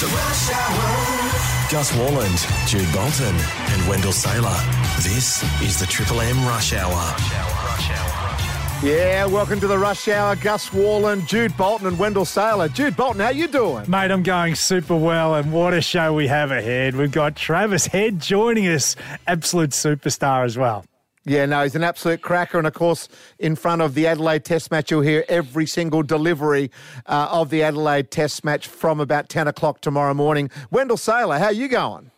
The Rush Hour. Gus Worland, Jude Bolton, and Wendell Sailor. This is the Triple M Rush Hour. Yeah, welcome to the Rush Hour. Gus Worland, Jude Bolton, and Wendell Sailor. Jude Bolton, how you doing? Mate, I'm going super well, and what a show we have ahead. We've got Travis Head joining us, absolute superstar as well. Yeah, no, he's an absolute cracker. And of course, in front of the Adelaide Test match, you'll hear every single delivery uh, of the Adelaide Test match from about 10 o'clock tomorrow morning. Wendell Sailor, how are you going?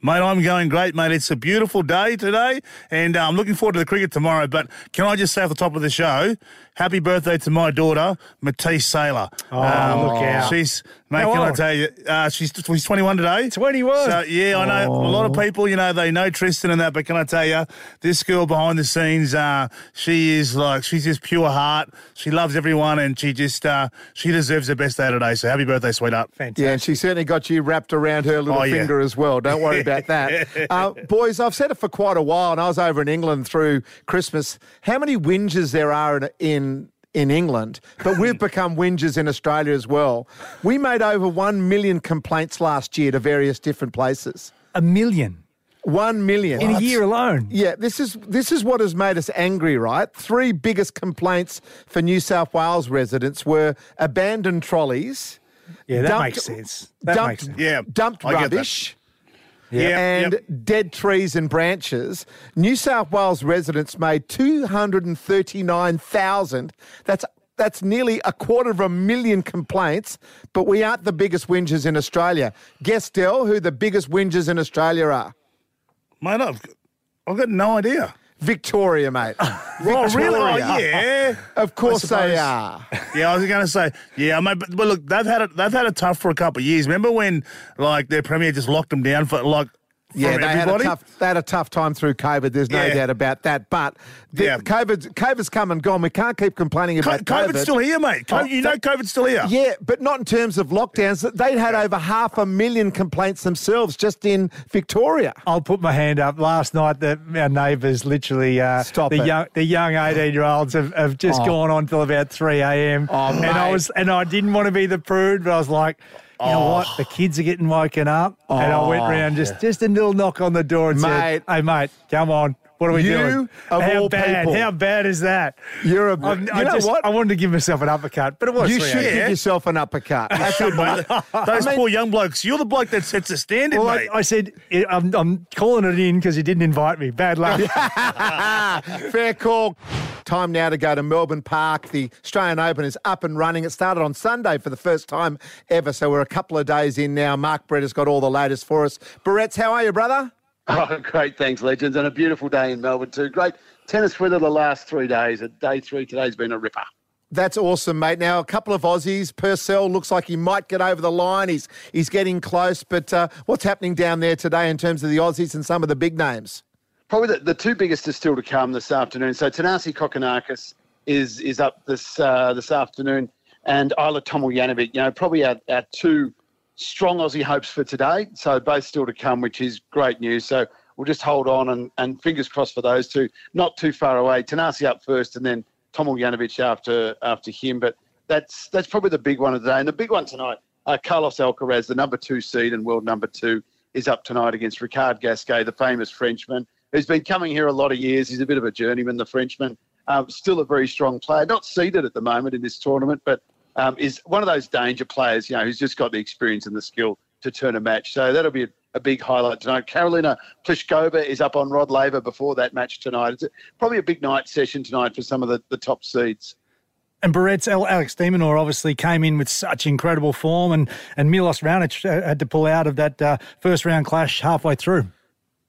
Mate, I'm going great, mate. It's a beautiful day today, and uh, I'm looking forward to the cricket tomorrow. But can I just say at the top of the show, happy birthday to my daughter, Matisse Sailor. Oh, look out. She's, mate, How can I old? tell you, uh, she's, she's 21 today. 21? So, yeah, I know a lot of people, you know, they know Tristan and that, but can I tell you, this girl behind the scenes, uh, she is like, she's just pure heart. She loves everyone, and she just, uh, she deserves the best day today. So happy birthday, sweetheart. Fantastic. Yeah, and she certainly got you wrapped around her little Oh, yeah. finger as well. Don't worry about that. uh, boys, I've said it for quite a while, and I was over in England through Christmas. How many whingers there are in, in in England, but we've become whingers in Australia as well. We made over 1 million complaints last year to various different places. A million 1 million. in a year alone. Yeah, this is this is what has made us angry, right? Three biggest complaints for New South Wales residents were abandoned trolleys, Yeah, that Dumped- makes sense. That dumped, makes sense. Yeah, dumped I get that. rubbish, Yeah, and yep. dead trees and branches. New South Wales residents made two hundred and thirty nine thousand. That's that's nearly a quarter of a million complaints, but we aren't the biggest whingers in Australia. Guess, Dell, who the biggest whingers in Australia are? Mate, I've, I've got no idea. Victoria, mate. Oh, really? Oh, yeah. Of course they are. Yeah, I was going to say, yeah, mate, but, but look, they've had it. They've had it tough for a couple of years. Remember when, like, their premier just locked them down for like, Yeah, from they had, a tough, they had a tough time through COVID. There's no Yeah. doubt about that. But the, Yeah. COVID's, COVID's come and gone. We can't keep complaining Co- about COVID's COVID. still here, mate. Co- Oh, you know, that- COVID's still here. Yeah, but not in terms of lockdowns. They'd had over half a million complaints themselves just in Victoria. I'll put my hand up. Last night, the, our neighbours literally, uh, Stop the it. young, the young eighteen-year-olds have, have just Oh. gine on till about three a.m. Oh, and I was, and I didn't want to be the prude, but I was like, you know Oh. what? The kids are getting woken up, and I went Oh. round just, just a little knock on the door and Mate. said, "Hey, mate, come on." What are we You, doing? How bad? people. How bad is that? You're a. I'm- you I know just, what? I wanted to give myself an uppercut, but it was you should give yourself an uppercut. Good, mate. Those I mean- poor young blokes. You're the bloke that sets the standard, Well, I, mate. I said "I- I'm, I'm calling it in because he didn't invite me. Bad luck. Fair call. Time now to go to Melbourne Park. The Australian Open is up and running. It started on Sunday for the first time ever, so we're a couple of days in now. Mark Brett has got all the latest for us. Barrett's, how are you, brother? Oh, great. Thanks, legends. And a beautiful day in Melbourne, too. Great tennis weather the last three days. Day three today's been a ripper. That's awesome, mate. Now, a couple of Aussies. Purcell looks like he might get over the line. He's, he's getting close. But uh, what's happening down there today in terms of the Aussies and some of the big names? Probably the, the two biggest are still to come this afternoon. So Thanasi Kokkinakis is is up this uh, this afternoon, and Ajla Tomljanovic. You know, probably our, our two strong Aussie hopes for today. So both still to come, which is great news. So we'll just hold on and, and fingers crossed for those two. Not too far away. Thanasi up first, and then Tomljanovic after after him. But that's that's probably the big one of the day. And the big one tonight, uh, Carlos Alcaraz, the number two seed and world number two, is up tonight against Richard Gasquet, the famous Frenchman, who's been coming here a lot of years. He's a bit of a journeyman, the Frenchman. Um, still a very strong player, not seeded at the moment in this tournament, but um, is one of those danger players, you know, who's just got the experience and the skill to turn a match. So that'll be a, a big highlight tonight. Karolina Pliskova is up on Rod Laver before that match tonight. It's a, probably a big night session tonight for some of the, the top seeds. And Barrett's Al- Alex de Minaur obviously came in with such incredible form, and, and Milos Raonic uh, had to pull out of that uh, first round clash halfway through.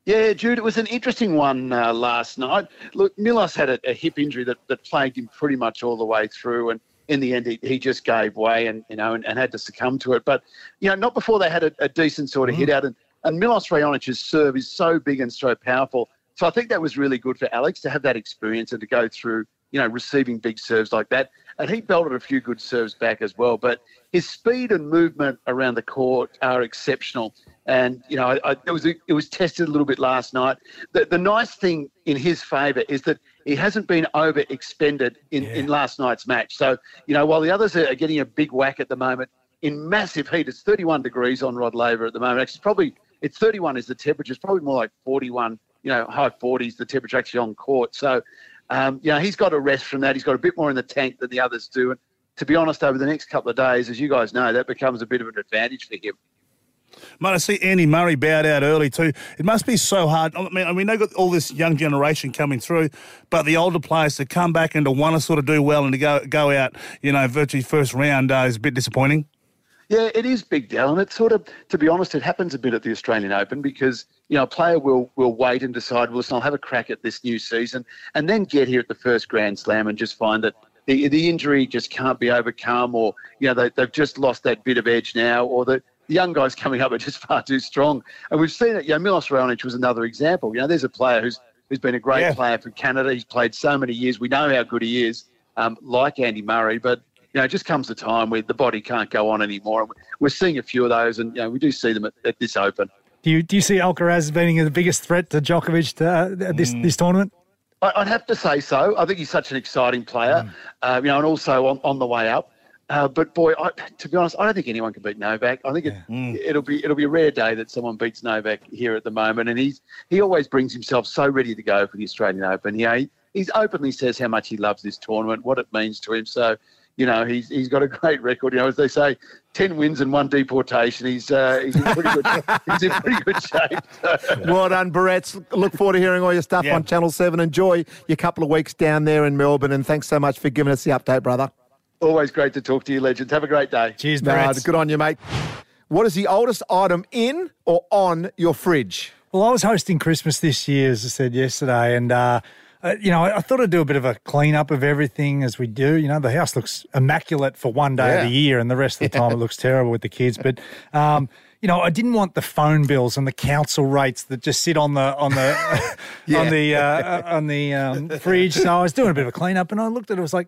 Yeah, Jude, it was an interesting one uh, last night. Look, Milos had a, a hip injury that, that plagued him pretty much all the way through, and in the end, he, he just gave way and you know and, and had to succumb to it. But you know, not before they had a, a decent sort of hit mm. out. And, and Milos Raonic's serve is so big and so powerful. So I think that was really good for Alex to have that experience and to go through you know receiving big serves like that. And he belted a few good serves back as well. But his speed and movement around the court are exceptional. And you know, I, I, it was it was tested a little bit last night. The, the nice thing in his favour is that he hasn't been over expended in, in last night's match. So you know, while the others are getting a big whack at the moment, in massive heat. It's 31 degrees on Rod Laver at the moment. Actually, it's probably it's 31 is the temperature. It's probably more like 41, you know, high 40s the temperature actually on court. So, um, you know, he's got a rest from that. He's got a bit more in the tank than the others do. And to be honest, over the next couple of days, as you guys know, that becomes a bit of an advantage for him. Mate, I see Andy Murray bowed out early too. It must be so hard. I mean, I mean, they've got all this young generation coming through, but the older players to come back and to want to sort of do well and to go go out, you know, virtually first round uh, is a bit disappointing. Yeah, it is big, Dell, and it's sort of, to be honest, it happens a bit at the Australian Open because you know a player will will wait and decide, well, listen, I'll have a crack at this new season, and then get here at the first Grand Slam and just find that the the injury just can't be overcome, or you know they, they've just lost that bit of edge now, or the the young guys coming up are just far too strong. And we've seen it. You know, Milos Raonic was another example. You know, there's a player who's who's been a great Yeah. player for Canada. He's played so many years. We know how good he is, um, like Andy Murray, but you know, it just comes a time where the body can't go on anymore. And We're seeing a few of those, and you know, we do see them at, at this Open. Do you do you see Alcaraz as being the biggest threat to Djokovic to, uh, this Mm. this tournament? I- I'd have to say so. I think he's such an exciting player, uh, you know, and also on, on the way up. Uh, but boy, I, to be honest, I don't think anyone can beat Novak. I think it, it'll be it'll be a rare day that someone beats Novak here at the moment, and he's he always brings himself so ready to go for the Australian Open. Yeah, he, he's openly says how much he loves this tournament, what it means to him. So, you know, he's he's got a great record. You know, as they say, ten wins and one deportation. He's uh, he's in pretty good he's in pretty good shape. So. Well done, Barrett's. Look forward to hearing all your stuff Yeah. on Channel 7. Enjoy your couple of weeks down there in Melbourne, and thanks so much for giving us the update, brother. Always great to talk to you, legends. Have a great day. Cheers, Nah, good on you, mate. What is the oldest item in or on your fridge? Well, I was hosting Christmas this year, as I said yesterday, and uh, uh, you know, I, I thought I'd do a bit of a clean up of everything as we do. You know, the house looks immaculate for one day Yeah. of the year, and the rest of the time it looks terrible with the kids. But um, you know, I didn't want the phone bills and the council rates that just sit on the on the on the uh, on the um, fridge. So I was doing a bit of a clean up, and I looked at it. I was like,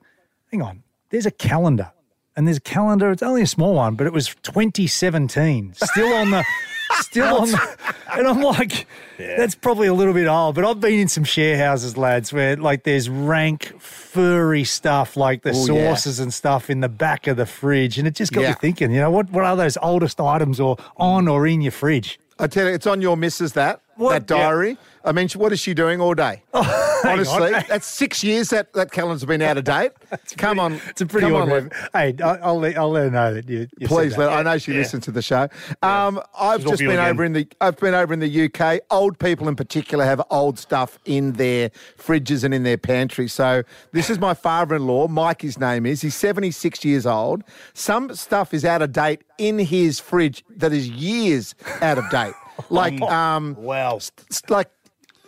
hang on, there's a calendar. And there's a calendar. It's only a small one, but it was 2017. Still on the, still on the, and I'm like, that's probably a little bit old. But I've been in some share houses, lads, where like there's rank, furry stuff, like the Oh, yeah. sauces and stuff in the back of the fridge, and it just got Yeah. me thinking. You know, what what are those oldest items or on or in your fridge? I tell you, it's on your missus that What? that diary. I mean, what is she doing all day? Honestly, on. that's six years that that calendar's been out of date. Come on, It's a pretty come odd on, Hey, I'll let, I'll let her know that you. you Please, let, I know she listens to the show. Um, I've She's just been over in the. I've been over in the UK. Old people in particular have old stuff in their fridges and in their pantry. So this is my father-in-law, Mike. His name is. He's seventy-six years old. Some stuff is out of date in his fridge that is years out of date. Like um, Wow. s- like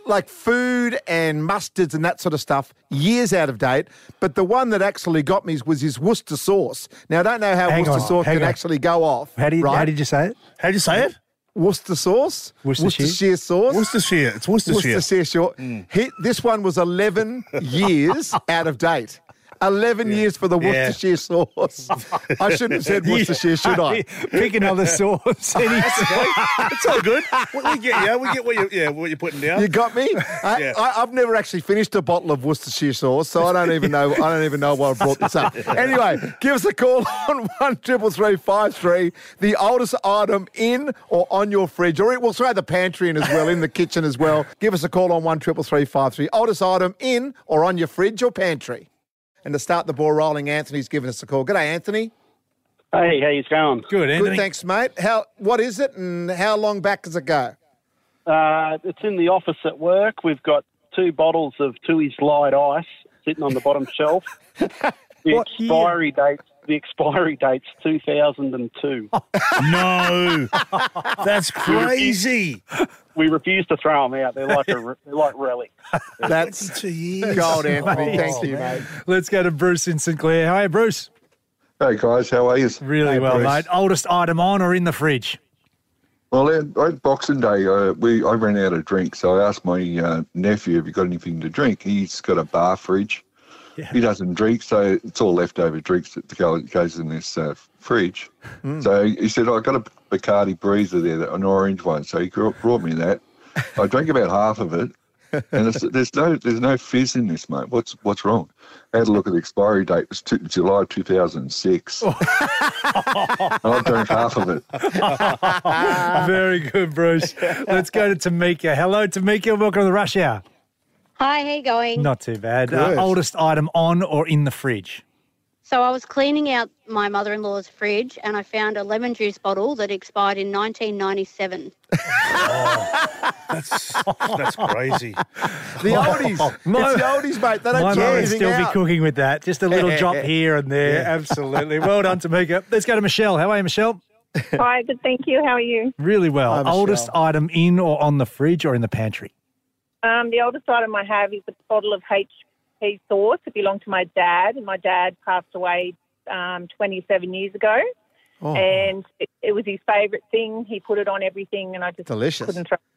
like food and mustards and that sort of stuff, years out of date. But the one that actually got me was his Worcester sauce. Now I don't know how Hang Worcester on, sauce hang can on. actually go off. How do you, right? how did you say it? How'd you say it? Worcester sauce? Worcestershire? sauce. Worcestershire. It's Worcestershire. Worcestershire. Short. He, this one was 11 years out of date. 11 years for the Yeah. Worcestershire sauce. I shouldn't have said Worcestershire, should I? Pick another sauce. Any it's all good. We, get yeah, We get what you yeah what you're putting down. You got me. I, Yeah. I, I've never actually finished a bottle of Worcestershire sauce, so I don't even know. I don't even know why I brought this up. Anyway, give us a call on one triple three five three. The oldest item in or on your fridge, or we'll throw the pantry in as well, in the kitchen as well. Give us a call on one triple three five three. Oldest item in or on your fridge or pantry. And to start the ball rolling, Anthony's giving us a call. G'day, Anthony. Hey, how you going? Good, Anthony. Good, thanks, mate. How? What is it, and how long back does it go? Uh, it's in the office at work. We've got two bottles of Tui's Light Ice sitting on the bottom shelf. The What expiry date. The expiry date's 2002. No, that's crazy. we refuse to throw them out. They're like a, they're like relics. That's Two years. gold, Anthony. Oh, Thank you, mate. Let's go to Bruce in St Clair. Hi, Bruce. Hey guys, how are you? Really Hey, well, Bruce. mate. Oldest item on or in the fridge? Well, at, at Boxing Day, uh, we I ran out of drink, so I asked my uh, nephew, "Have you got anything to drink?" He's got a bar fridge. Yeah. He doesn't drink, so it's all leftover drinks that goes in this uh, fridge. Hmm. So he said, I've got a Bacardi Breezer there, an orange one." So he brought me that. I drank about half of it, and it's, there's no there's no fizz in this, mate. What's what's wrong? I had a look at the expiry date. It was two, July 2006. and I've drank half of it. Very good, Bruce. Let's go to Tamika. Hello, Tamika. Welcome to the Rush Hour. Hi, how you going? Not too bad. Uh, Good. oldest item on or in the fridge? So I was cleaning out my mother-in-law's fridge and I found a lemon juice bottle that expired in 1997. That's that's crazy. The oldies. My- it's the oldies, mate. They don't My throw mum would anything still out. be cooking with that. Just a little drop here and there. Absolutely. Well done, Tamika. Let's go to Michelle. How are you, Michelle? Hi, good. Thank you. How are you? Really well. Hi, Michelle. Oldest item in or on the fridge or in the pantry? Um, the oldest item I have is a bottle of HP sauce. It belonged to my dad, and my dad passed away um, 27 years ago. Oh, And it, it was his favourite thing. He put it on everything, and I just delicious. couldn't throw.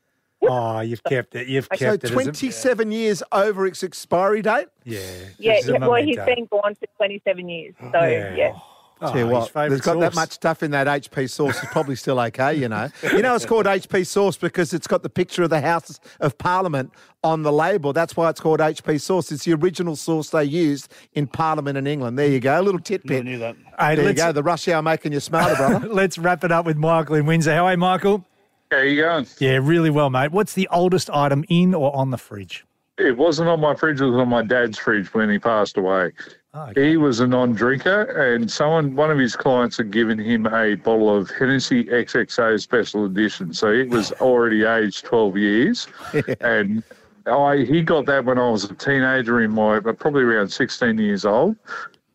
Oh, you've kept it. You've So kept it. as a- 27 years over its expiry date? Yeah. Yeah, this is a yeah, well, he's memento. been gone for 27 years. So Yeah. yeah. Oh, Tell you what, favourite there's got that much stuff in that HP sauce. It's probably still okay, you know. You know, it's called HP sauce because it's got the picture of the House of Parliament on the label. That's why it's called HP sauce. It's the original sauce they used in Parliament in England. There you go, a little titbit. I tidbit. knew that. Hey, There you let's, go, the rush hour making you smarter, brother. let's wrap it up with Michael in Windsor. How are you, Michael? How are you going? Yeah, really well, mate. What's the oldest item in or on the fridge? It wasn't on my fridge, it was on my dad's fridge when he passed away. Oh, okay. He was a non drinker, and someone, one of his clients, had given him a bottle of Hennessy XXO Special Edition. So it was already aged 12 years. and I, he got that when I was a teenager, in my probably around 16 years old.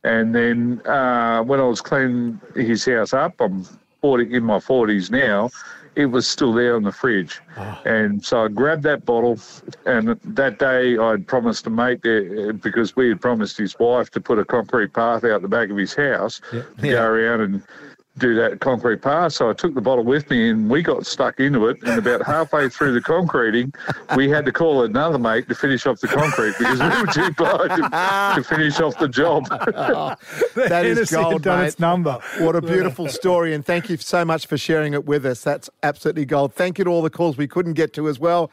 And then uh, when I was cleaning his house up, I'm 40, in my 40s now, it was still there in the fridge. And so I grabbed that bottle, and that day I'd promised a mate, uh, because we had promised his wife to put a concrete path out the back of his house to go around and do that concrete path. So I took the bottle with me and we got stuck into it. And about halfway through the concreting, we had to call another mate to finish off the concrete because we were too tired to, to finish off the job. That is Hennessy had gold, mate. its number. What a beautiful story, and thank you so much for sharing it with us. That's absolutely gold. Thank you to all the calls we couldn't get to as well.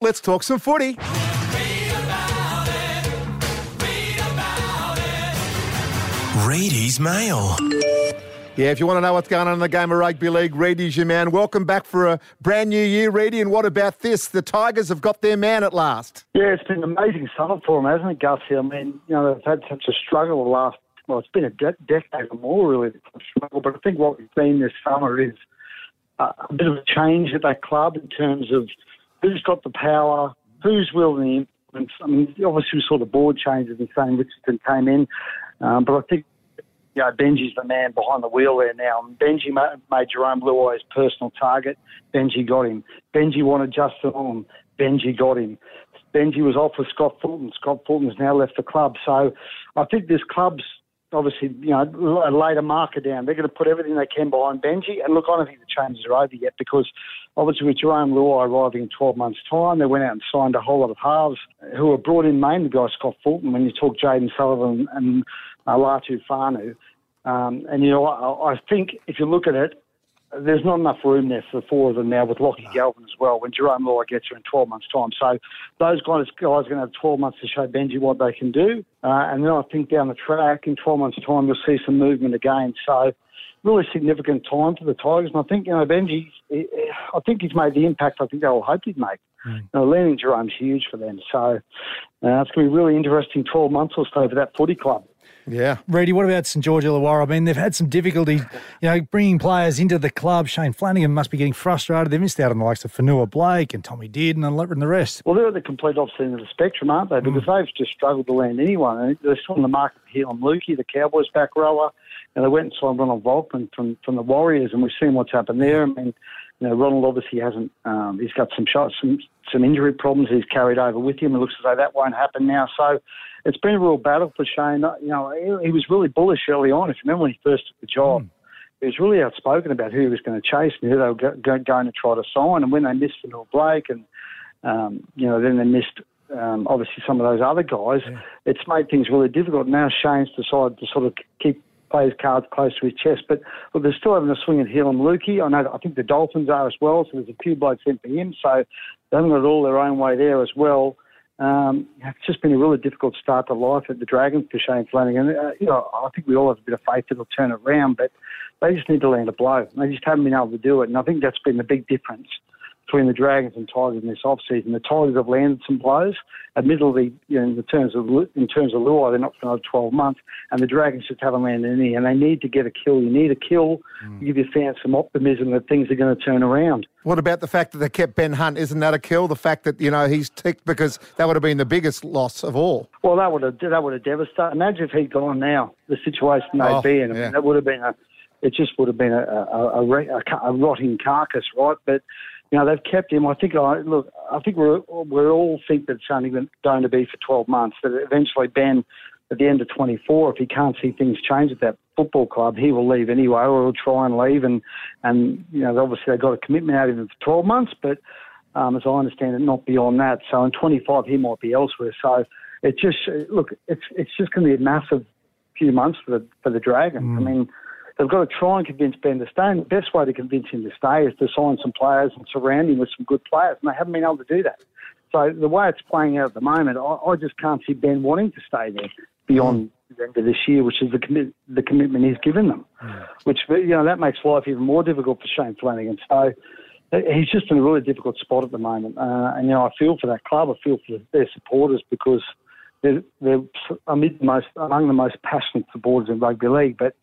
Let's talk some footy. Reedy's Mail. Yeah, if you want to know what's going on in the game of rugby league, Reedy's your man. Welcome back for a brand new year, Reedy. And what about this? The Tigers have got their man at last. Yeah, it's been an amazing summer for them, hasn't it, Gussie? I mean, you know, they've had such a struggle the last, well, it's been a de- decade or more, really, struggle. But I think what we've seen this summer is a bit of a change at that club in terms of who's got the power, who's willing to influence. I mean, obviously we saw the board changes and Shane Richardson came in, um, but I think you know, Benji's the man behind the wheel there now. And Benji made Jarome Luai his personal target. Benji got him. Benji wanted Justin. Benji got him. Benji was off with Scott Fulton. Scott Fulton has now left the club. So I think this club's obviously, you know, laid a marker down. They're going to put everything they can behind Benji. And look, I don't think the changes are over yet because obviously with Jarome Luai arriving in 12 months' time, they went out and signed a whole lot of halves who were brought in mainly by Scott Fulton. When you talk Jayden Sullivan and uh, Latu Fainu. Um, and, you know, I, I think if you look at it, there's not enough room there for the four of them now with Lockie Galvin as well when Jarome Luai gets here in 12 months' time. So those guys, guys are going to have 12 months to show Benji what they can do. Uh, and then I think down the track in 12 months' time, you'll see some movement again. So really significant time for the Tigers. And I think, you know, Benji, I think he's made the impact I think they all hoped he'd make. You know, landing Jarome's huge for them. So uh, it's going to be really interesting 12 months or so for that footy club. Yeah. Reedy, what about St George Illawarra? I mean, they've had some difficulty, you know, bringing players into the club. Shane Flanagan must be getting frustrated. They missed out on the likes of Fonua-Blake and Tommy Dearden and the rest. Well, they're at the complete opposite end of the spectrum, aren't they? Because they've just struggled to land anyone. And they're still on the market here on Luki, the Cowboys back rower. And they went and signed Ronald Volkman from, from the Warriors, and we've seen what's happened there. I mean, you know, Ronald obviously hasn't. Um, he's got some shots, some some injury problems he's carried over with him. It looks as though that won't happen now. So it's been a real battle for Shane. You know, he, was really bullish early on. If you remember when he first took the job, he was really outspoken about who he was going to chase and who they were go, go, going to try to sign. And when they missed Fonua-Blake, and um, you know, then they missed. Um, obviously, some of those other guys, it's made things really difficult. Now Shane's decided to sort of keep play his cards close to his chest. But look, they're still having a swing at Heilum Luki. I know. I think the Dolphins are as well. So there's a few blokes in for him. So They haven't got it all their own way there as well. Um, it's just been a really difficult start to life at the Dragons for Shane Flanagan. Uh, you know, I think we all have a bit of faith that he'll turn it around, but they just need to land a blow. They just haven't been able to do it, and I think that's been the big difference between the Dragons and Tigers in this off-season. The Tigers have landed some blows. Admittedly, you know, in the terms of in terms of Luai, they're not for another 12 months, and the Dragons just haven't landed any. And they need to get a kill. You need a kill. Mm. Give your fans some optimism that things are going to turn around. What about the fact that they kept Ben Hunt? Isn't that a kill? The fact that you know he's ticked because that would have been the biggest loss of all. Well, that would have that would have devastated. Imagine if he'd gone now, the situation they'd Oh, be in. I yeah. mean, that would have been a. It just would have been a a, a, a, a rotting carcass, right? But you know they've kept him. I think I look. I think we're we all think that it's only going to be for 12 months. That eventually Ben, at the end of 24, if he can't see things change at that football club, he will leave anyway, or he'll try and leave. And and you know obviously they got a commitment out of him for 12 months, but um, as I understand it, not beyond that. So in 25, he might be elsewhere. So it just look, it's it's just going to be a massive few months for the for the Dragons. I mean, they've got to try and convince Ben to stay. And the best way to convince him to stay is to sign some players and surround him with some good players. And they haven't been able to do that. So the way it's playing out at the moment, I, I just can't see Ben wanting to stay there beyond the end of this year, which is the commit, the commitment he's given them. Which you know that makes life even more difficult for Shane Flanagan. So he's just in a really difficult spot at the moment. Uh, and you know I feel for that club. I feel for their supporters because they're, they're amid the most among the most passionate supporters in rugby league, but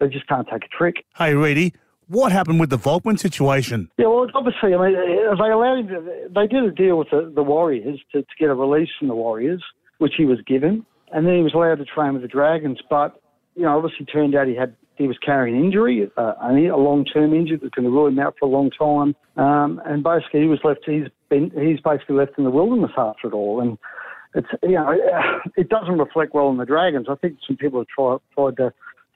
they just can't take a trick. Hey, Reedy, what happened with the Volkman situation? Yeah, well, obviously, I mean, they allowed him. To, they did a deal with the, the Warriors to, to get a release from the Warriors, which he was given, and then he was allowed to train with the Dragons. But you know, obviously, turned out he had he was carrying an injury, uh, a long term injury that's going to rule him out for a long time. Um, and basically, he was left. He's been he's basically left in the wilderness after it all, and it's you know it doesn't reflect well on the Dragons. I think some people have tried tried to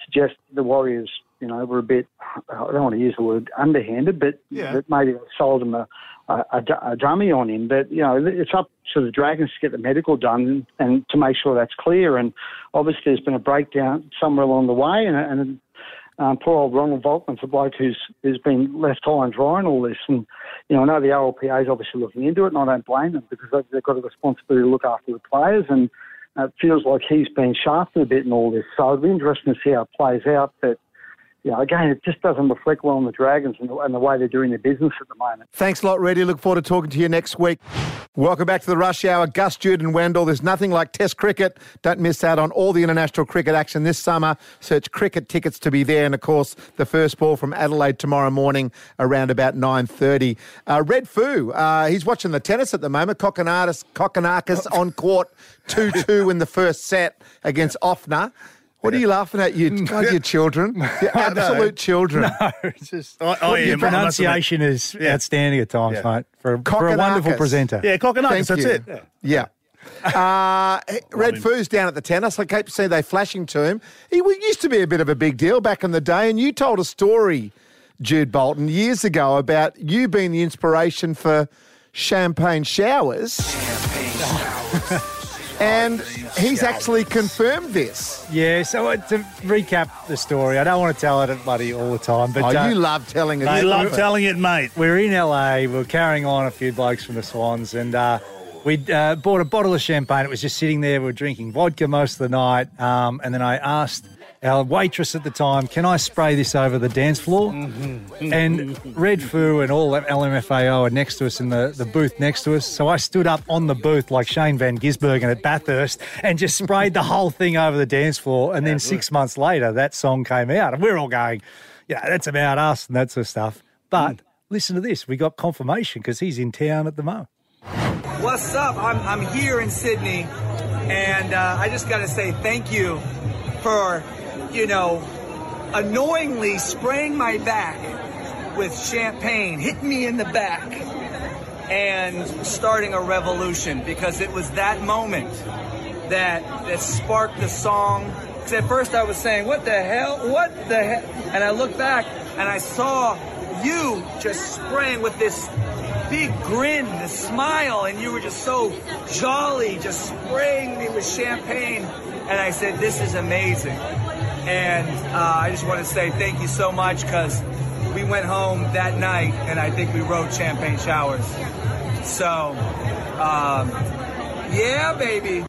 suggest the Warriors, you know, were a bit, I don't want to use the word underhanded, but Yeah. that maybe they sold him a, a, a a dummy on him. But, you know, it's up to the Dragons to get the medical done and to make sure that's clear. And obviously there's been a breakdown somewhere along the way. And, and um, poor old Ronald Volkman's a bloke who's, who's been left high and dry in all this. And, you know, I know the RLPA is obviously looking into it, and I don't blame them because they've, they've got a responsibility to look after the players. And it feels like he's been shafted a bit in all this. So it'll be interesting to see how it plays out. But, you know, again, it just doesn't reflect well on the Dragons and the, and the way they're doing their business at the moment. Thanks a lot, Reedy. Look forward to talking to you next week. Welcome back to the Rush Hour. Gus, Jude, and Wendell. There's nothing like Test cricket. Don't miss out on all the international cricket action this summer. Search cricket tickets to be there, and of course, the first ball from Adelaide tomorrow morning around about 9:30. Uh, Redfoo, uh, he's watching the tennis at the moment. Kokonakis, Kokonakis on court, two-two in the first set against Ofner. What are you laughing at, you, God, you children? You absolute children. No, it's just I- I your am, I must admit. pronunciation is Yeah. outstanding at times, Yeah. mate. For, a- for a wonderful Kokonakis. presenter. Yeah, Kokonakis, Thank that's you. it. Yeah. Uh, Redfoo's down at the tennis. I keep seeing they flashing to him. He w- used to be a bit of a big deal back in the day, and you told a story, Jude Bolton, years ago about you being the inspiration for champagne showers. champagne showers. And he's actually confirmed this. Yeah, so uh, to recap the story, I don't want to tell it at bloody all the time, but oh, uh, you love telling it. mate, You love telling it, mate. We're in LA. We're carrying on a few blokes from the Swans, and uh, we uh, bought a bottle of champagne. It was just sitting there. We were drinking vodka most of the night, um, and then I asked our waitress at the time, "Can I spray this over the dance floor?" And Redfoo and all that LMFAO are next to us in the, the booth next to us. So I stood up on the booth like Shane Van Gisbergen at Bathurst and just sprayed the whole thing over the dance floor. And then six months later, that song came out, and we're all going, "Yeah, that's about us," and that sort of stuff. But listen to this: we got confirmation because he's in town at the moment. What's up? I'm, I'm here in Sydney, and uh, I just got to say thank you for, you know, annoyingly spraying my back with champagne, hitting me in the back, and starting a revolution because it was that moment that that sparked the song. Because at first I was saying, "What the hell? What the hell?" And I looked back and I saw you just spraying with this big grin, this smile, and you were just so jolly, just spraying me with champagne. And I said, "This is amazing." And uh, I just want to say thank you so much because we went home that night and I think we wrote champagne showers. So, um, yeah, baby.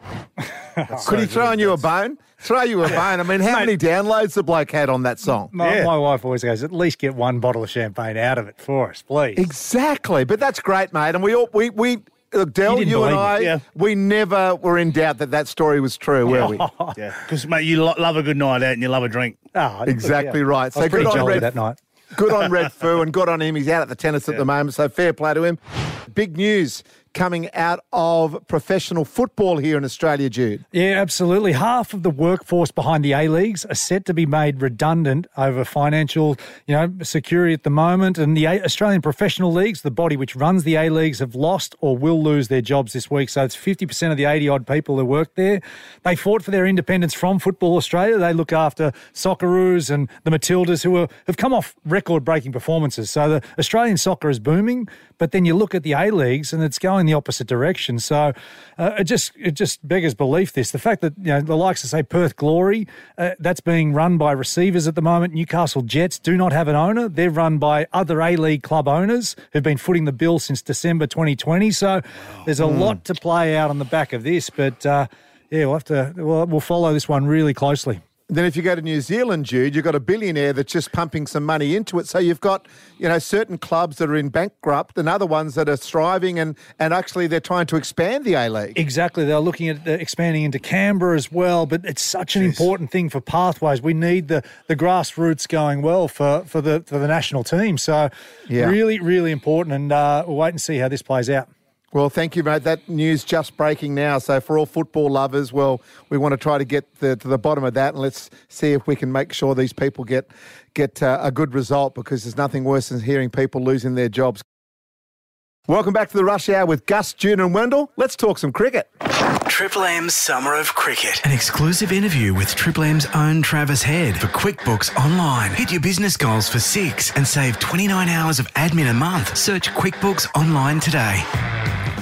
Could he throw on you a bone? Throw you a bone. I mean, how many downloads the bloke had on that song? My, my wife always goes, at least get one bottle of champagne out of it for us, please. Exactly, but that's great, mate. And we all we we. Look, Del, didn't you and I, yeah. we never were in doubt that that story was true, were we? Yeah, because mate, you lo- love a good night out and you love a drink. Oh, Exactly right. I was good on jolly Red that night. Good on Redfoo and good on him. He's out at the tennis at the moment, so fair play to him. Big news coming out of professional football here in Australia, Jude. Yeah, absolutely. Half of the workforce behind the A leagues are set to be made redundant over financial, you know, security at the moment. And the Australian professional leagues, the body which runs the A leagues, have lost or will lose their jobs this week. So it's fifty percent of the eighty odd people who work there. They fought for their independence from Football Australia. They look after Socceroos and the Matildas, who are, have come off record-breaking performances. So the Australian soccer is booming, but then you look at the A leagues and it's going the opposite direction. So uh, it just it just beggars belief. This the fact that you know the likes of say Perth Glory, uh, that's being run by receivers at the moment. Newcastle Jets do not have an owner; they're run by other A League club owners who've been footing the bill since December 2020. So there's a Hmm. lot to play out on the back of this, but. Uh, yeah, we'll have to. We'll, we'll follow this one really closely. Then if you go to New Zealand, Jude, you've got a billionaire that's just pumping some money into it. So you've got, you know, certain clubs that are in bankrupt and other ones that are thriving and, and actually they're trying to expand the A-League. Exactly. They're looking at uh, expanding into Canberra as well, but it's such an important thing for pathways. We need the, the grassroots going well for, for the for the national team. So Yeah. really, really important. And uh, we'll wait and see how this plays out. Well, thank you, mate. That news just breaking now. So for all football lovers, well, we want to try to get the, to the bottom of that, and let's see if we can make sure these people get get uh, a good result because there's nothing worse than hearing people losing their jobs. Welcome back to the Rush Hour with Gus, Jude, and Wendell. Let's talk some cricket. Triple M's Summer of Cricket. An exclusive interview with Triple M's own Travis Head for QuickBooks Online. Hit your business goals for six and save 29 hours of admin a month. Search QuickBooks Online today.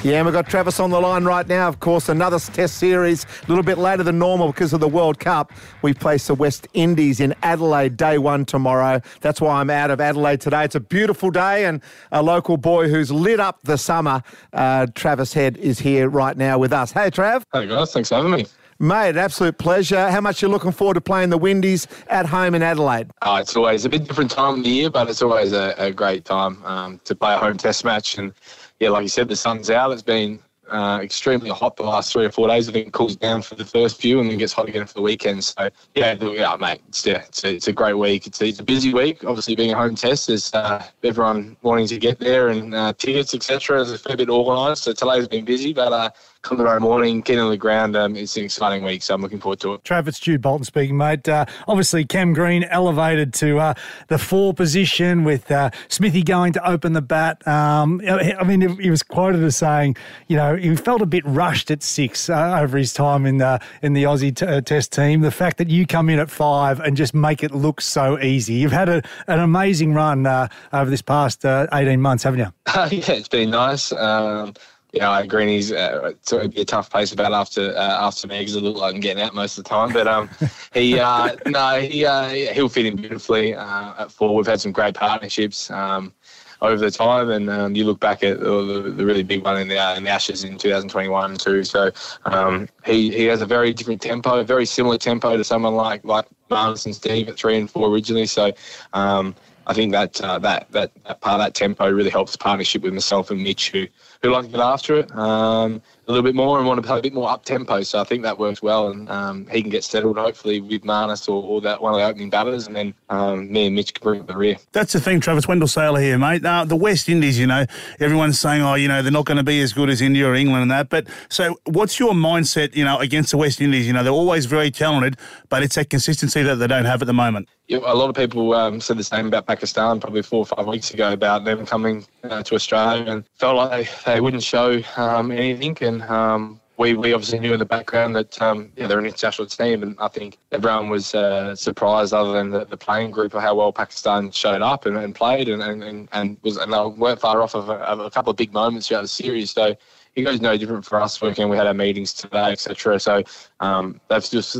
Yeah, and we've got Travis on the line right now. Of course, another test series, a little bit later than normal because of the World Cup. We place the West Indies in Adelaide day one tomorrow. That's why I'm out of Adelaide today. It's a beautiful day, and a local boy who's lit up the summer, uh, Travis Head, is here right now with us. Hey, Trav. Hey guys, thanks for having me. Mate, an absolute pleasure. How much you looking forward to playing the Windies at home in Adelaide? Uh, it's always a bit different time of the year, but it's always a, a great time um, to play a home test match. And yeah, like you said, the sun's out. It's been uh, extremely hot the last three or four days. I think it cools down for the first few and then gets hot again for the weekend. So yeah, yeah, mate, it's, yeah, it's, a, it's a great week. It's a, it's a busy week. Obviously, being a home test, there's uh, everyone wanting to get there and uh, tickets, etc. Is a fair bit organised. So today's been busy, but uh, come tomorrow morning, get on the ground. Um, it's an exciting week, so I'm looking forward to it. Trav, it's Jude Bolton speaking, mate. Uh, obviously, Cam Green elevated to uh, the four position with uh, Smithy going to open the bat. Um, I mean, he was quoted as saying, you know, he felt a bit rushed at six uh, over his time in the in the Aussie t- uh, Test team. The fact that you come in at five and just make it look so easy. You've had a, an amazing run uh, over this past uh, eighteen months, haven't you? yeah, it's been nice. Um, yeah, I agree. He's uh, it's it'd be a tough pace about after uh, after me because it looked like I'm getting out most of the time. But um, he uh, no, he uh, he'll fit in beautifully uh, at four. We've had some great partnerships. Um, over the time, and um, you look back at the, the, really big one in the, uh, in the Ashes in 2021 too. So um, he he has a very different tempo, very similar tempo to someone like like Marnus and Steve at three and four originally. So um, I think that, uh, that that that part of that tempo really helps partnership with myself and Mitch, who who like to get after it um, a little bit more and want to play a bit more up tempo. So I think that works well, and um, he can get settled hopefully with Marnus or, or that one of the opening batters, and then um, me and Mitch can bring up the rear. That's the thing, Travis Wendell Sailor here, mate. The West Indies, you know, everyone's saying, oh, you know, they're not going to be as good as India or England and that. But so what's your mindset, you know, against the West Indies? You know, they're always very talented, but it's that consistency that they don't have at the moment. A lot of people um, said the same about Pakistan probably four or five weeks ago about them coming uh, to Australia and felt like they, they wouldn't show um, anything. And um, we, we obviously knew in the background that um, yeah, they're an international team. And I think everyone was uh, surprised, other than the, the playing group, of how well Pakistan showed up and, and played and, and, and, and, was, and they weren't far off of a, of a couple of big moments throughout the series. So it goes no different for us working. We had our meetings today, etc. So um, they've just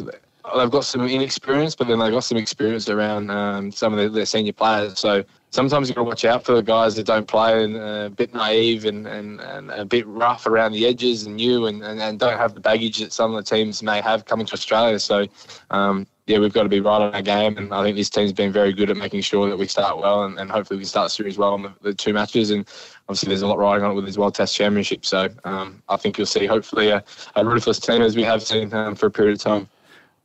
they've got some inexperience, but then they've got some experience around um, some of their, their senior players. So sometimes you've got to watch out for the guys that don't play and uh, a bit naive and, and, and a bit rough around the edges and new and, and, and don't have the baggage that some of the teams may have coming to Australia. So, um, yeah, we've got to be right on our game. And I think this team's been very good at making sure that we start well and, and hopefully we start series well on the, the two matches. And obviously, there's a lot riding on it with this World Test Championship. So um, I think you'll see hopefully a, a ruthless team as we have seen um, for a period of time.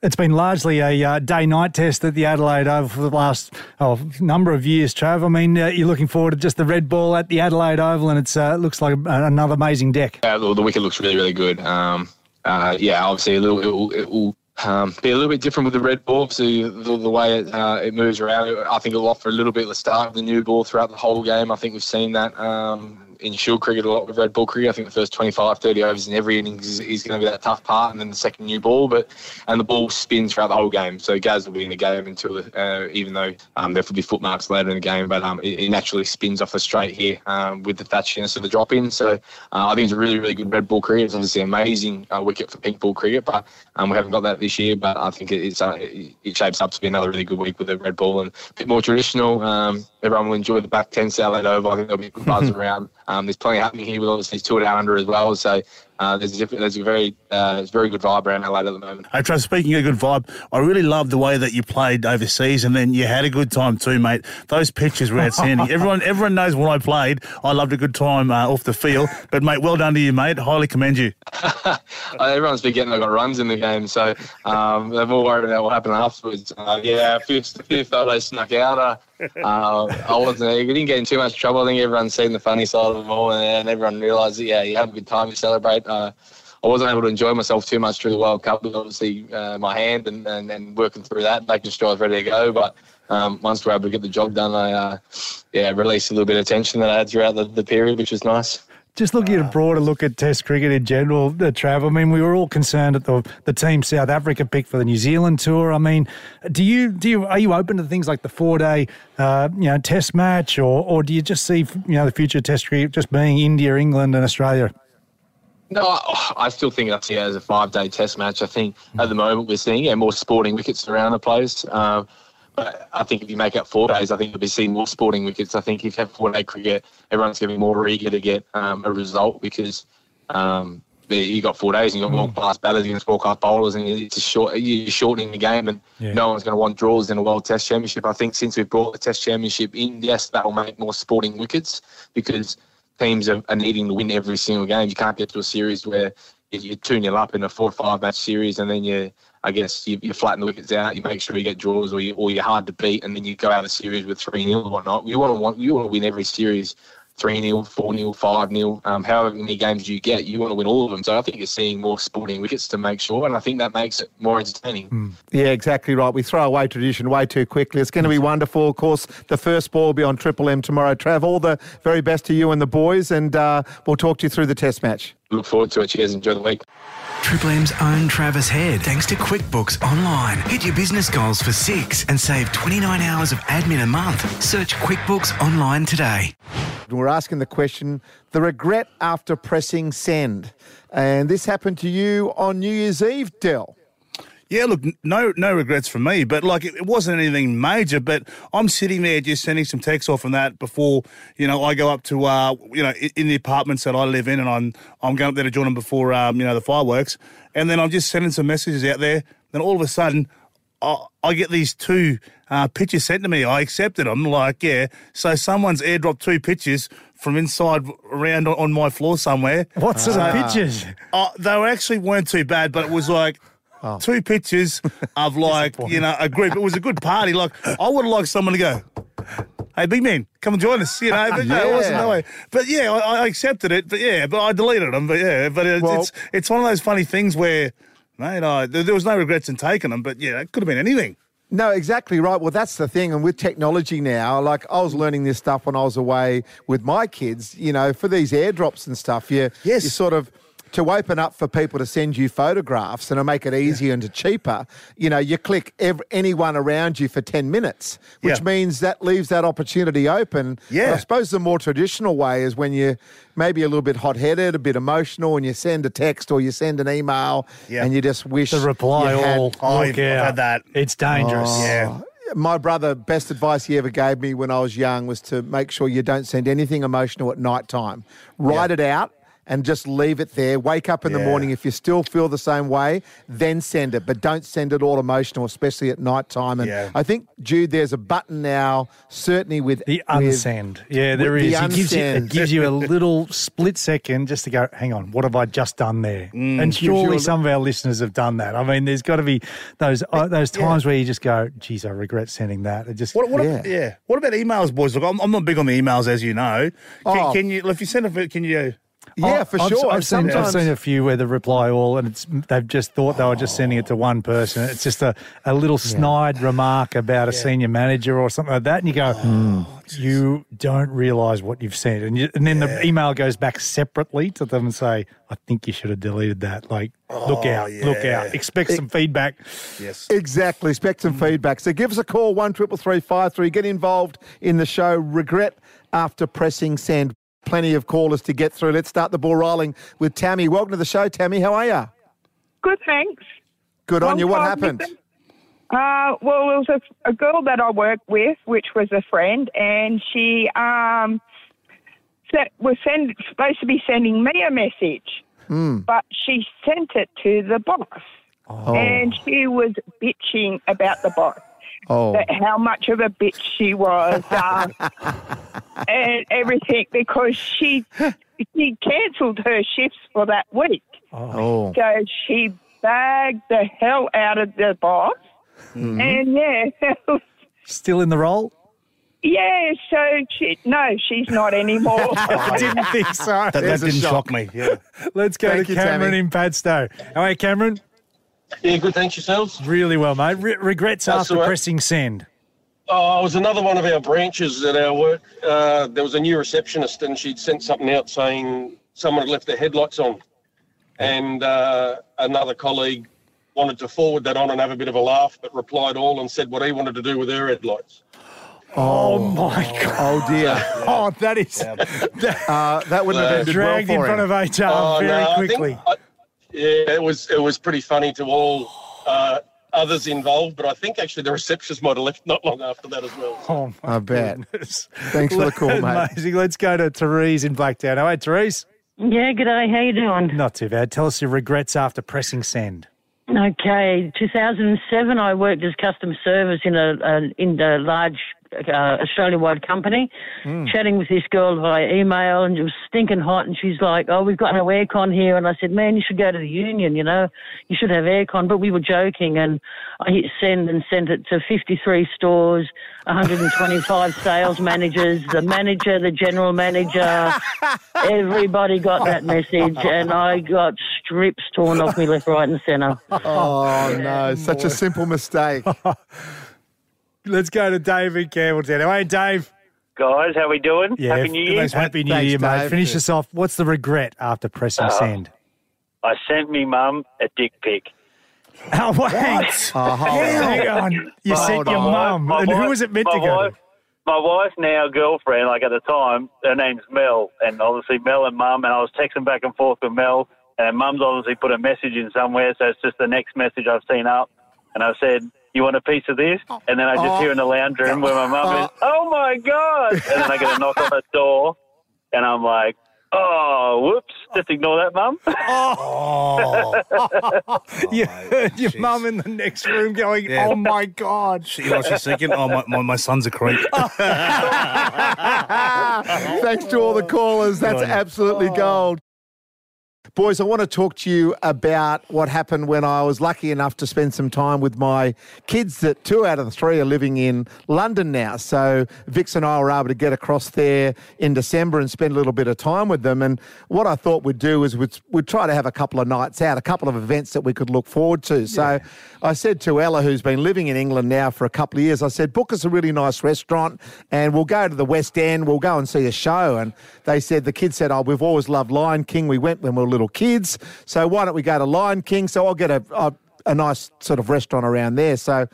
It's been largely a uh, day-night test at the Adelaide Oval for the last oh, number of years, Trav. I mean, uh, you're looking forward to just the red ball at the Adelaide Oval, and it uh, looks like another amazing deck. Yeah, the, wicket looks really, really good. Um, uh, yeah, obviously, little, it will, it will um, be a little bit different with the red ball. Obviously, the, the way it, uh, it moves around, I think it'll offer a little bit of the start of the new ball throughout the whole game. I think we've seen that um, in Shield cricket a lot with red ball cricket. I think the first 25, 30 overs in every innings is, is going to be that tough part, and then the second new ball. But and the ball spins throughout the whole game, so Gaz will be in the game until uh, even though um, there will be footmarks later in the game, but um, it, it, naturally spins off the straight here um, with the thatchiness of the drop in. So uh, I think it's a really, really good red ball cricket. It's obviously an amazing uh, wicket for pink ball cricket, but um, we haven't got that this year. But I think it, it's uh, it shapes up to be another really good week with the red ball and a bit more traditional. Um, everyone will enjoy the back 10 Southland Oval. I think there'll be a good buzz around. Um, there's plenty happening here with obviously Tour Down Under as well. So uh, there's, a, there's a very uh, very good vibe around Adelaide at the moment. Hey, Trav, speaking of good vibe, I really love the way that you played overseas, and then you had a good time too, mate. Those pictures were outstanding. everyone everyone knows when I played, I loved a good time uh, off the field. But mate, well done to you, mate. Highly commend you. Everyone's been getting I got runs in the game, so um, they're more worried about what happened afterwards. Uh, yeah, a few, a few photos snuck out. Uh, uh, I wasn't. I didn't get in too much trouble. I think everyone's seen the funny side of it all, and, everyone realised that yeah, you have a good time, you celebrate. Uh, I wasn't able to enjoy myself too much through the World Cup with obviously uh, my hand and, and, and working through that, making sure I was ready to go. But um, once we're able to get the job done, I uh, yeah released a little bit of tension that I had throughout the, the period, which was nice. Just looking at a broader look at Test cricket in general, the Trav. I mean, we were all concerned at the the team South Africa picked for the New Zealand tour. I mean, do you do you are you open to things like the four day uh, you know Test match, or or do you just see you know the future Test cricket just being India, England, and Australia? No, I still think see it as a five day Test match. I think at the moment we're seeing yeah, more sporting wickets around the place. Um, but I think if you make up four days, I think you'll be seeing more sporting wickets. I think if you have four day cricket, everyone's going to be more eager to get um, a result because um, you got four days and you got more class batters against four class bowlers, and it's short, you're shortening the game, and yeah. no one's going to want draws in a World Test Championship. I think since we've brought the Test Championship in, yes, that will make more sporting wickets because teams are, are needing to win every single game. You can't get to a series where you're 2 0 up in a four or five match series and then you I guess you, you flatten the wickets out, you make sure you get draws, or you or you're hard to beat, and then you go out of series with three 0 or whatnot. You want to want you want to win every series. 3 0, 4 0, 5 0, um, however many games you get, you want to win all of them. So I think you're seeing more sporting wickets to make sure, and I think that makes it more entertaining. Mm. Yeah, exactly right. We throw away tradition way too quickly. It's going to be wonderful. Of course, the first ball will be on Triple M tomorrow. Trav, all the very best to you and the boys, and uh, we'll talk to you through the test match. Look forward to it. Cheers. Enjoy the week. Triple M's own Travis Head, thanks to QuickBooks Online. Hit your business goals for six and save 29 hours of admin a month. Search QuickBooks Online today. We're asking the question the regret after pressing send. And this happened to you on New Year's Eve, Dell. Yeah, look, no no regrets from me, but like it, wasn't anything major. But I'm sitting there just sending some texts off from that before you know I go up to uh, you know in the apartments that I live in, and I'm I'm going up there to join them before um, you know the fireworks, and then I'm just sending some messages out there. Then all of a sudden, I, I get these two uh, pictures sent to me. I accepted them, like yeah. So someone's airdropped two pictures from inside around on my floor somewhere. What sort of pictures? Uh, they actually weren't too bad, but it was like Oh. Two pictures of like, you know, a group. It was a good party. Like, I would have liked someone to go, hey, big man, come and join us. You know, but yeah. it wasn't that way. But yeah, I, I, accepted it. But yeah, but I deleted them. But yeah, but it's, well, it's, it's one of those funny things where, mate, I, there, there was no regrets in taking them. But yeah, it could have been anything. No, exactly right. Well, that's the thing. And with technology now, like I was learning this stuff when I was away with my kids, you know, for these airdrops and stuff, you, yes. you sort of to open up for people to send you photographs and to make it easier yeah. and cheaper, you know, you click every, anyone around you for 10 minutes, which yeah. means that leaves that opportunity open. Yeah. But I suppose the more traditional way is when you maybe a little bit hot headed, a bit emotional, and you send a text or you send an email yeah. and you just wish the reply you all. oh, I've had that. It's dangerous. Oh. Yeah. my brother, best advice he ever gave me when I was young was to make sure you don't send anything emotional at night time. Write it out and just leave it there. Wake up in the morning. If you still feel the same way, then send it. But don't send it all emotional, especially at night time. And Yeah. I think, Jude, there's a button now, certainly with The with- unsend. Yeah, there is. the It gives, you, it gives you a little split second just to go, hang on, what have I just done there? and Mm. You surely some of our listeners have done that. I mean, there's got to be those uh, those times where you just go, geez, I regret sending that. It just What, what yeah. What about emails, boys? Look, I'm, I'm not big on the emails, as you know. Can, Oh. can you, if you send a, can you? Yeah, for I've, sure. I've And seen, I've seen a few where the reply all, and it's they've just thought they were just sending it to one person. It's just a, a little snide remark about a senior manager or something like that, and you go, Hmm. you don't realise what you've sent, and you, and then the email goes back separately to them and say, I think you should have deleted that. Like, look out, look out, expect some feedback. Yes. Exactly. Expect some feedback. So give us a call, one triple three five three. Get involved in the show. Regret after pressing send. Plenty of callers to get through. Let's start the ball rolling with Tammy. Welcome to the show, Tammy. How are you? Good, thanks. Good on you. What happened? Uh, well, it was a, a girl that I work with, which was a friend, and she um, set, was send, supposed to be sending me a message, Hmm. but she sent it to the boss. Oh. And she was bitching about the boss. Oh. That how much of a bitch she was, uh, and everything because she she cancelled her shifts for that week. Oh. So she bagged the hell out of the boss, Mm-hmm. and yeah, Still in the role? yeah. So she no, she's not anymore. I didn't think so. That, that didn't shock. shock me. Yeah. Let's go Thank to Cameron Tammy. in Padstow. How are Cameron? Yeah, good. Thanks yourselves. Really well, mate. Re- regrets That's after all right. pressing send. Oh, I was another one of our branches at our work. Uh, there was a new receptionist, and she'd sent something out saying someone had left their headlights on, and uh, another colleague wanted to forward that on and have a bit of a laugh, but replied all and said what he wanted to do with her headlights. Oh, my God. Oh dear. Oh, that is Uh, that wouldn't have ended well dragged in for front of HR Oh, very no, I think- quickly. I- yeah, it was it was pretty funny to all uh, others involved, but I think actually the receptionist might have left not long after that as well. Oh, my I bet. goodness. Thanks for the call, mate. Amazing. Let's go to Therese in Blacktown. All right, Therese. Yeah, g'day. How you doing? Not too bad. Tell us your regrets after pressing send. Okay, 2007, I worked as customer service in a, a in a large uh, Australia-wide company, chatting with this girl via email, and it was stinking hot. And she's like, "Oh, we've got no aircon here," and I said, "Man, you should go to the union. You know, you should have aircon." But we were joking, and I hit send and sent it to 53 stores, 125 sales managers, the manager, the general manager. Everybody got that message, and I got strips torn off me left, right, and centre. Oh no, such a simple mistake. Let's go to Dave in Campbelltown. All right, Dave. Guys, how we doing? Yeah, Happy New Year. Happy New Thanks, Year, mate. Dave. Finish us off. What's the regret after pressing Oh. send? I sent me mum a dick pic. Oh, wait. Oh, hold Hang on. on. You Hold sent your mum. My And who was it meant to go wife, My wife, now girlfriend, like at the time, her name's Mel, and obviously Mel and mum, and I was texting back and forth with Mel, and mum's obviously put a message in somewhere, so it's just the next message I've seen up, and I said, "You want a piece of this?" Oh. And then I just Oh. hear in the lounge room where my mum is, oh. "Oh my god!" And then I get a knock on the door, and I'm like. Oh, whoops. Just ignore that, Mum. Oh. oh. you heard your mum in the next room going, Yeah. oh, my God. You know what she's thinking? Oh, my, my, my son's a creep. Thanks to all the callers. That's Good on you. absolutely gold. Boys, I want to talk to you about what happened when I was lucky enough to spend some time with my kids. That two out of the three are living in London now. So Vix and I were able to get across there in December and spend a little bit of time with them. And what I thought we'd do is we'd, we'd try to have a couple of nights out, a couple of events that we could look forward to. So I said to Ella, who's been living in England now for a couple of years, I said, book us a really nice restaurant and we'll go to the West End, we'll go and see a show. And they said, the kids said, oh, we've always loved Lion King. We went when we were little kids. So why don't we go to Lion King? So I'll get a, a, a nice sort of restaurant around there. So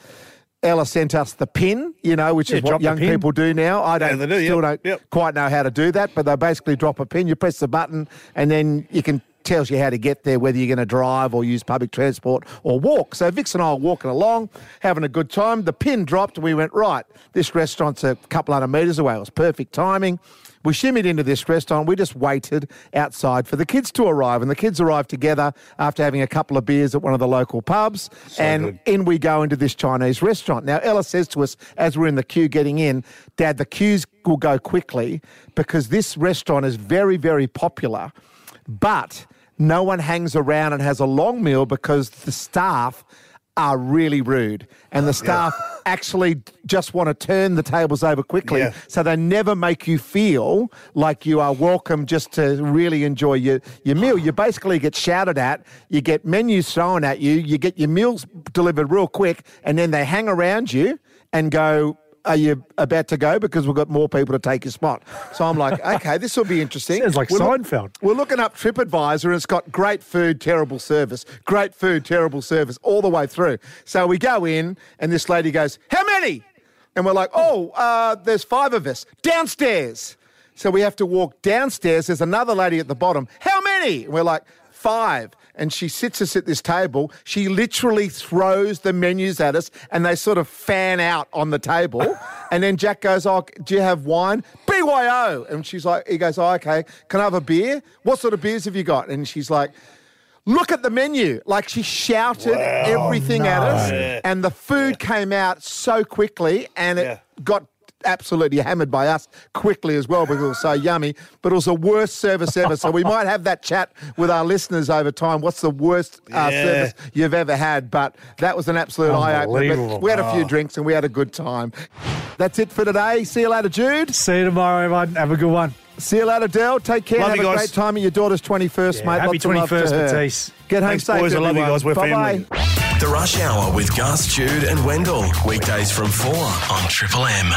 Ella sent us the pin, you know, which Yeah, is what young people do now. I don't they do, still yep, don't quite know how to do that, but they basically drop a pin, you press the button, and then you can tells you how to get there, whether you're going to drive or use public transport or walk. So Vix and I are walking along, having a good time. The pin dropped, and we went, right, this restaurant's a couple hundred metres away. It was perfect timing. We shimmied into this restaurant. We just waited outside for the kids to arrive, and the kids arrived together after having a couple of beers at one of the local pubs. and in we go into this Chinese restaurant. Now, Ella says to us as we're in the queue getting in, Dad, the queues will go quickly because this restaurant is very, very popular, but no one hangs around and has a long meal because the staff are really rude. And the staff actually just want to turn the tables over quickly Yeah. so they never make you feel like you are welcome just to really enjoy your, your meal. You basically get shouted at you get menus thrown at you you get your meals delivered real quick and then they hang around you and go are you about to go? Because we've got more people to take your spot. So I'm like, okay, this will be interesting. Sounds like We're look- Seinfeld. we're looking up TripAdvisor and it's got great food, terrible service, great food, terrible service all the way through. So we go in and this lady goes, How many? And we're like, Oh, uh, there's five of us downstairs. So we have to walk downstairs. There's another lady at the bottom. How many? And we're like, Five. And she sits us at this table. She literally throws the menus at us and they sort of fan out on the table. and then Jack goes, Oh, do you have wine? BYO. And she's like, He goes, Oh, okay. Can I have a beer? What sort of beers have you got? And she's like, Look at the menu. Like she shouted everything at us, no. and the food came out so quickly, and it got absolutely hammered by us quickly as well because it was so yummy. But it was the worst service ever. so we might have that chat with our listeners over time. What's the worst uh, Yeah. service you've ever had? But that was an absolute eye opener. We had a few Oh. drinks and we had a good time. That's it for today. See you later, Jude. See you tomorrow, everyone. Have a good one. See you later, Dell. Take care. Love have you a guys. great time at your daughter's 21st, Yeah, mate. happy Lots of love to 21st, her. Matisse. Get home Thanks, safe, boys. I love you guys. We're Bye-bye. family. The Rush Hour with Gus, Jude, and Wendell. Weekdays from 4 on Triple M.